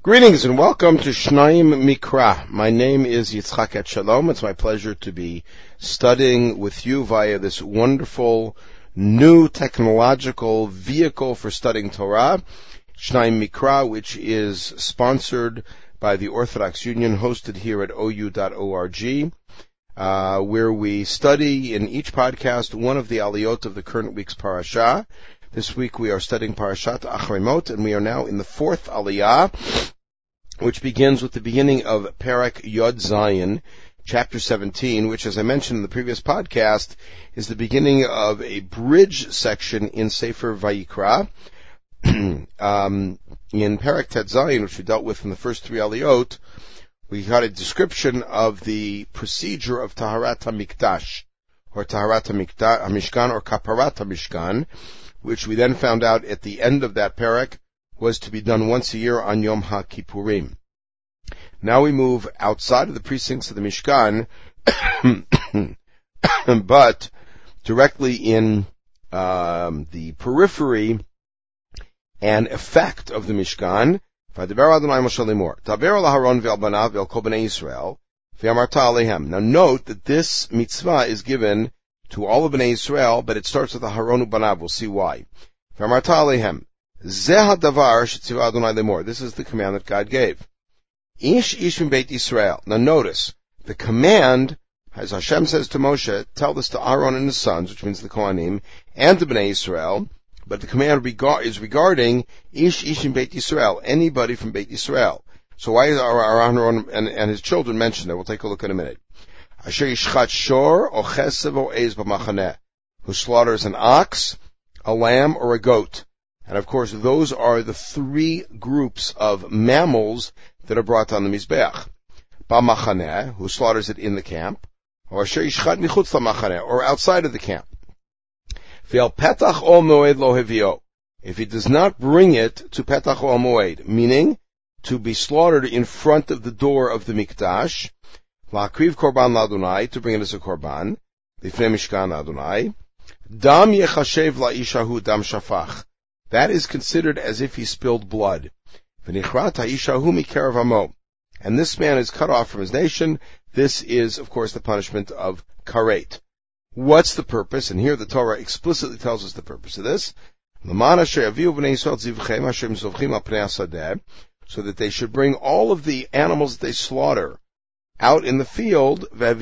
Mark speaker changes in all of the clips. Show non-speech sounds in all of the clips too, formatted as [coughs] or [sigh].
Speaker 1: Greetings and welcome to Shnaim Mikra. My name is Yitzchak Etshalom. It's my pleasure to be studying with you via this wonderful new technological vehicle for studying Torah, Shnaim Mikra, which is sponsored by the Orthodox Union, hosted here at ou.org, uh, where we study in each podcast one of the aliyot of the current week's parasha. This week we are studying Parashat Acharei Mot, and we are now in the fourth aliyah, which begins with the beginning of Parak Yod Zayin, chapter 17, which, as I mentioned in the previous podcast, is the beginning of a bridge section in Sefer Vayikra. [clears throat] um, in Parak Tet Zayin, which we dealt with in the first three aliyot, we got a description of the procedure of Taharat HaMikdash, or Taharat HaMishkan, or Kaparat HaMishkan, which we then found out at the end of that parak was to be done once a year on Yom HaKippurim. Now we move outside of the precincts of the Mishkan, [coughs] but directly in um, the periphery and effect of the Mishkan. Now note that this mitzvah is given to all of Bnei Israel, but it starts with the Haronu Banav. We'll see why. This is the command that God gave. Ish ish Beit Israel. Now notice, the command, as Hashem says to Moshe, tell this to Aaron and his sons, which means the Kohanim, and to Bnei Israel, but the command is regarding Ish Ish Beit Israel, anybody from Beit Israel. So why is Aaron and, and his children mentioned there? We'll take a look in a minute. Asher yishchat shor o chesev o ez b'machaneh, who slaughters an ox, a lamb, or a goat. And of course, those are the three groups of mammals that are brought on the Mizbeach. B'machaneh, who slaughters it in the camp, or asher yishchat michutz l'machaneh, or outside of the camp. Ve'al petach ohel moed lo. If he does not bring it to petach ohel moed, meaning to be slaughtered in front of the door of the mikdash, La'akriv korban ladunai, to bring it as a korban, lifnei mishkan ladunai. Dam yechashev la'ishahu dam shafach. That is considered as if he spilled blood. V'nichrat ha'ishahu mikerav amo. And this man is cut off from his nation. This is, of course, the punishment of karet. What's the purpose? And here the Torah explicitly tells us the purpose of this. So that they should bring all of the animals that they slaughter out in the field, that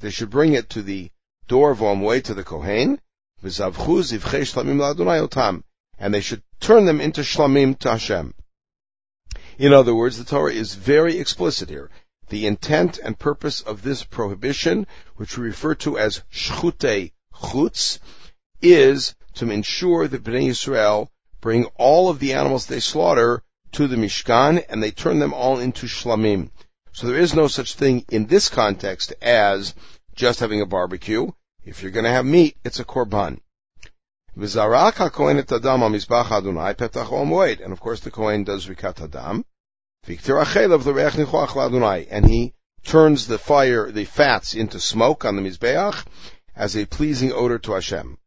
Speaker 1: they should bring it to the door of Omway to the Kohen, and they should turn them into shlamim to Hashem. In other words, the Torah is very explicit here. The intent and purpose of this prohibition, which we refer to as shchute chutz, is to ensure that Bnei Israel bring all of the animals they slaughter to the Mishkan and they turn them all into shlamim. So there is no such thing in this context as just having a barbecue. If you're going to have meat, it's a korban. And of course the Kohen does rikat hadam. And he turns the fire, the fats into smoke on the Mizbeach as a pleasing odor to Hashem.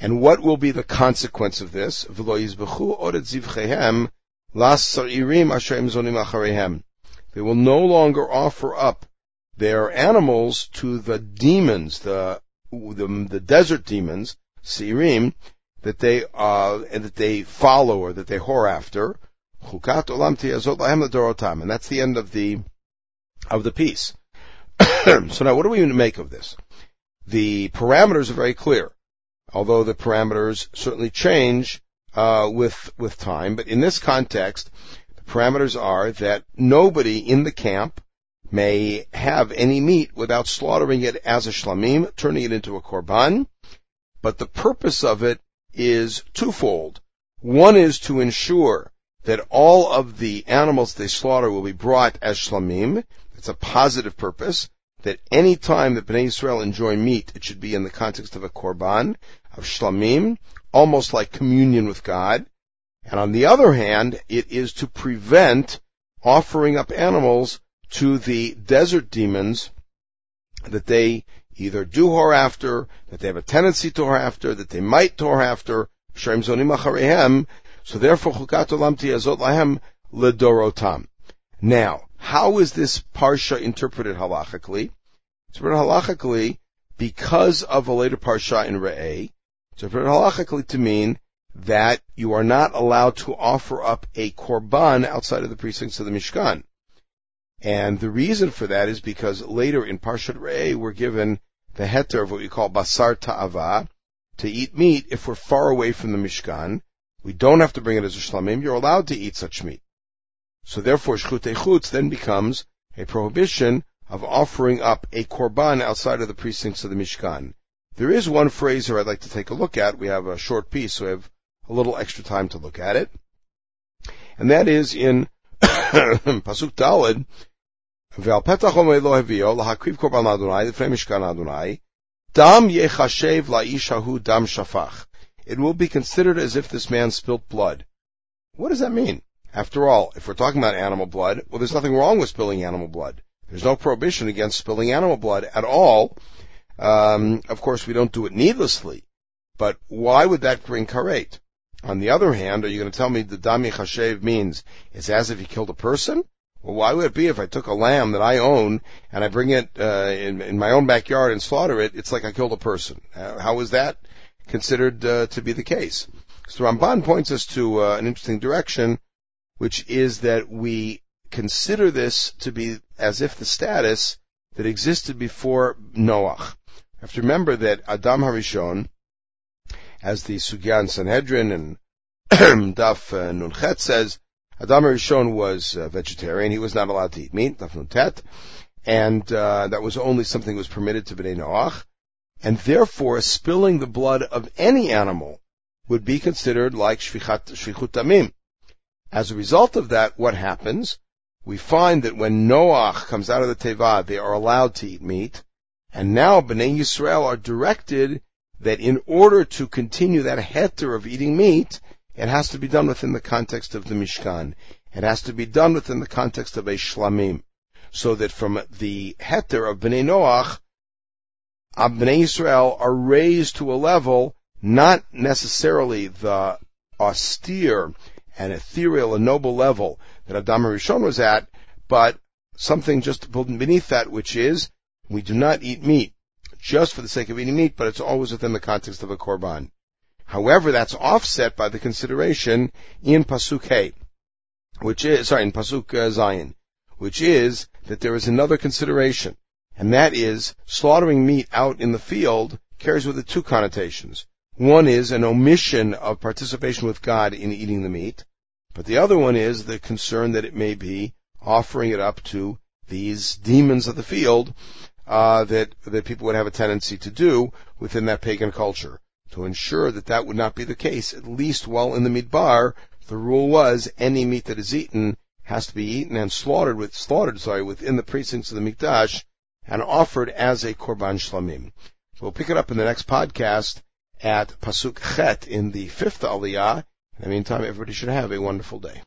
Speaker 1: And what will be the consequence of this? They will no longer offer up their animals to the demons, the the, the desert demons, Sirim, that they uh, that they follow or that they whore after. And that's the end of the of the piece. [coughs] so now, what do we make of this? The parameters are very clear, although the parameters certainly change uh, with with time. But in this context, the parameters are that nobody in the camp may have any meat without slaughtering it as a shlamim, turning it into a korban. But the purpose of it is twofold. One is to ensure that all of the animals they slaughter will be brought as shlamim. It's a positive purpose. That any time that Bnei Israel enjoy meat, it should be in the context of a korban, of shlamim, almost like communion with God. And on the other hand, it is to prevent offering up animals to the desert demons that they either do whore after, that they have a tendency to whore after, that they might whore after, so So therefore, chukat olam tiyazot lahem ledorotam. Now, how is this parsha interpreted halachically? It's interpreted halachically because of a later parsha in Re'eh. Interpreted halachically to mean that you are not allowed to offer up a korban outside of the precincts of the Mishkan. And the reason for that is because later in Parshat Re'eh we're given the heter of what we call basar ta'ava, to eat meat if we're far away from the Mishkan. We don't have to bring it as a shlamim, you're allowed to eat such meat. So therefore, shchut chutz then becomes a prohibition of offering up a korban outside of the precincts of the Mishkan. There is one phrase here I'd like to take a look at. We have a short piece, so we have a little extra time to look at it. And that is in [coughs] Pasuk Dalid, Ve'al petach omer lo hevio, lahakriv korban l'adonai, l'fnei mishkan dam dam shafach. It will be considered as if this man spilt blood. What does that mean? After all, if we're talking about animal blood, well, there's nothing wrong with spilling animal blood. There's no prohibition against spilling animal blood at all. Um, of course, we don't do it needlessly. But why would that bring karet? On the other hand, are you going to tell me the dami chashev means it's as if he killed a person? Well, why would it be if I took a lamb that I own and I bring it uh, in, in my own backyard and slaughter it? It's like I killed a person. Uh, how is that considered uh, to be the case? So Ramban points us to uh, an interesting direction, which is that we consider this to be as if the status that existed before Noach. You have to remember that Adam Harishon, as the Sugyan Sanhedrin and [clears throat] Daf uh, Nunchet says, Adam Harishon was vegetarian. He was not allowed to eat meat, Daf Nuntet, and uh, that was only something that was permitted to Bnei Noach, and therefore spilling the blood of any animal would be considered like shefichut damim. As a result of that, what happens? We find that when Noach comes out of the Teva, they are allowed to eat meat, and now Bnei Yisrael are directed that in order to continue that heter of eating meat, it has to be done within the context of the Mishkan. It has to be done within the context of a shlamim. So that from the heter of Bnei Noach, uh, Bnei Israel are raised to a level, not necessarily the austere and ethereal and noble level that Adam Rishon was at, but something just beneath that, which is, we do not eat meat just for the sake of eating meat, but it's always within the context of a korban. However, that's offset by the consideration in Pasuk which is, sorry, in Pasuk uh, Zayin, which is that there is another consideration, and that is slaughtering meat out in the field carries with it two connotations. One is an omission of participation with God in eating the meat, but the other one is the concern that it may be offering it up to these demons of the field uh, that that people would have a tendency to do within that pagan culture. To ensure that that would not be the case, at least while in the midbar, the rule was any meat that is eaten has to be eaten and slaughtered with slaughtered sorry within the precincts of the mikdash and offered as a korban shlamim. We'll pick it up in the next podcast at pasuk chet in the fifth aliyah. In the meantime, everybody should have a wonderful day.